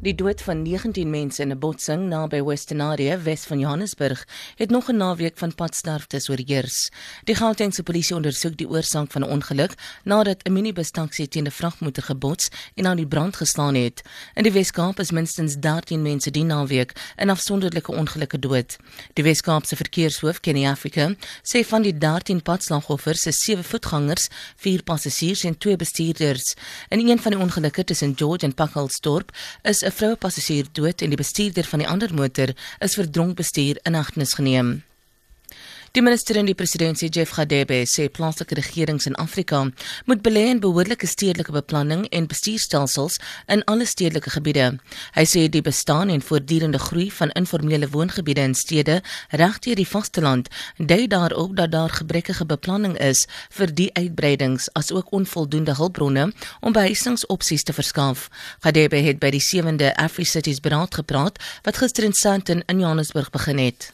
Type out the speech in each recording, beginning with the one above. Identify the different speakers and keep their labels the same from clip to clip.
Speaker 1: Die dood van 19 mense in 'n botsing naby Westernaria, Wes van Johannesburg, het nog 'n naweek van padsterftes oorheers. Die Gautengse polisie ondersoek die oorsaak van 'n ongeluk nadat 'n minibus-taxi teen 'n vragmotor gebots en aan die brand geslaan het. In die Wes-Kaap is minstens 13 mense die naweek in afsonderlike ongelukke dood. Die Wes-Kaapse verkeershoof, Kenny Africa, sê van die 13 padslagoffers is 7 voetgangers, 4 passasiers en 2 bestuurders. In een van die ongelukke tussen George en Pakhalsdorp is 'n vroue passasier dood en die bestuurder van die ander motor is vir dronk bestuur in hegtenis geneem. Die minister in die presidentskap, Jeff Gadebe, sê plaaslike regerings in Afrika moet belê in behoorlike stedelike beplanning en bestuurstelsels in alle stedelike gebiede. Hy sê die bestaan en voortdurende groei van informele woongebiede in stede regdeur die vasteland dui daarop dat daar gebrekkige beplanning is vir die uitbreidings asook onvoldoende hulpbronne om behuisingsopsies te verskaf. Gadebe het by die 7de AfriCities beraad gepraat wat gister in Sandton in Johannesburg begin het.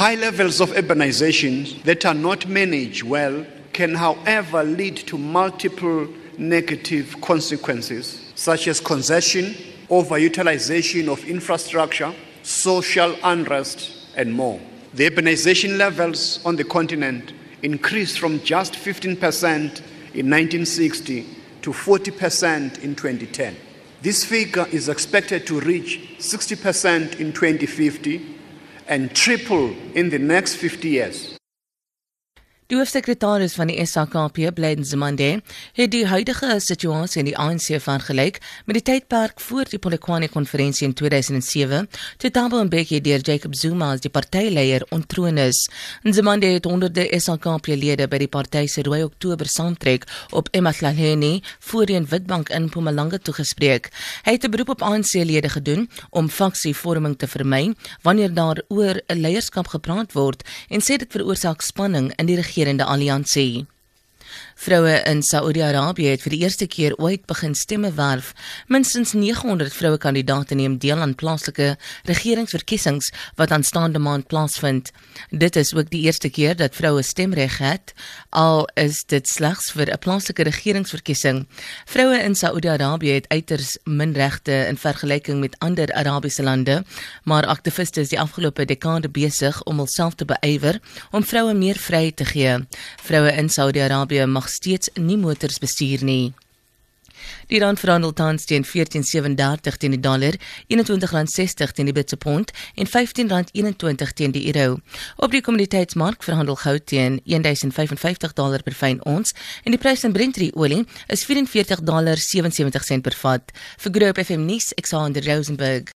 Speaker 2: High levels of urbanization that are not managed well can, however, lead to multiple negative consequences, such as congestion, overutilization of infrastructure, social unrest, and more. The urbanization levels on the continent increased from just 15% in 1960 to 40% in 2010. This figure is expected to reach 60% in 2050 and triple in the next 50 years.
Speaker 1: Die hoofsekretaris van die SAKP, Bladen Zimande, het die huidige situasie in die ANC vergelyk met die tydperk voor die Polokwane konferensie in 2007, toe Thabo Mbeki deur Jacob Zuma as die partyleier ontroon is. Zimande het honderde SAKP-lede by die party se rooi Oktober saamtrek op Emaklaleni voor die Witbank in Mpumalanga toegespreek. Hy het 'n beroep op ANC-lede gedoen om faksievorming te vermy wanneer daar oor 'n leierskap gepraat word en sê dit veroorsaak spanning in die regering keer in de alliansie. Vroue in Saudi-Arabië het vir die eerste keer ooit begin stemme werf. Minstens 900 vroue kandidaate neem deel aan plaaslike regeringsverkiesings wat aanstaande maand plaasvind. Dit is ook die eerste keer dat vroue stemreg het, al is dit slegs vir 'n plaaslike regeringsverkiesing. Vroue in Saudi-Arabië het uiters min regte in vergelyking met ander Arabiese lande, maar aktiviste is die afgelope dekade besig om hulself te beywer om vroue meer vryheid te gee. Vroue in Saudi-Arabië mag steeds nie motors bestuur nie. Die rand verhandel tans teen 14.37 teen die dollar, R21.60 teen die Britse pond en R15.21 teen die euro. Op die kommoditeitsmark verhandel goud teen 1055 dollar per fyn ons en die prys van Brent olie is 44 dollar 77 sent per vat. Vir Groep FM nuus, Alexander Rosenberg.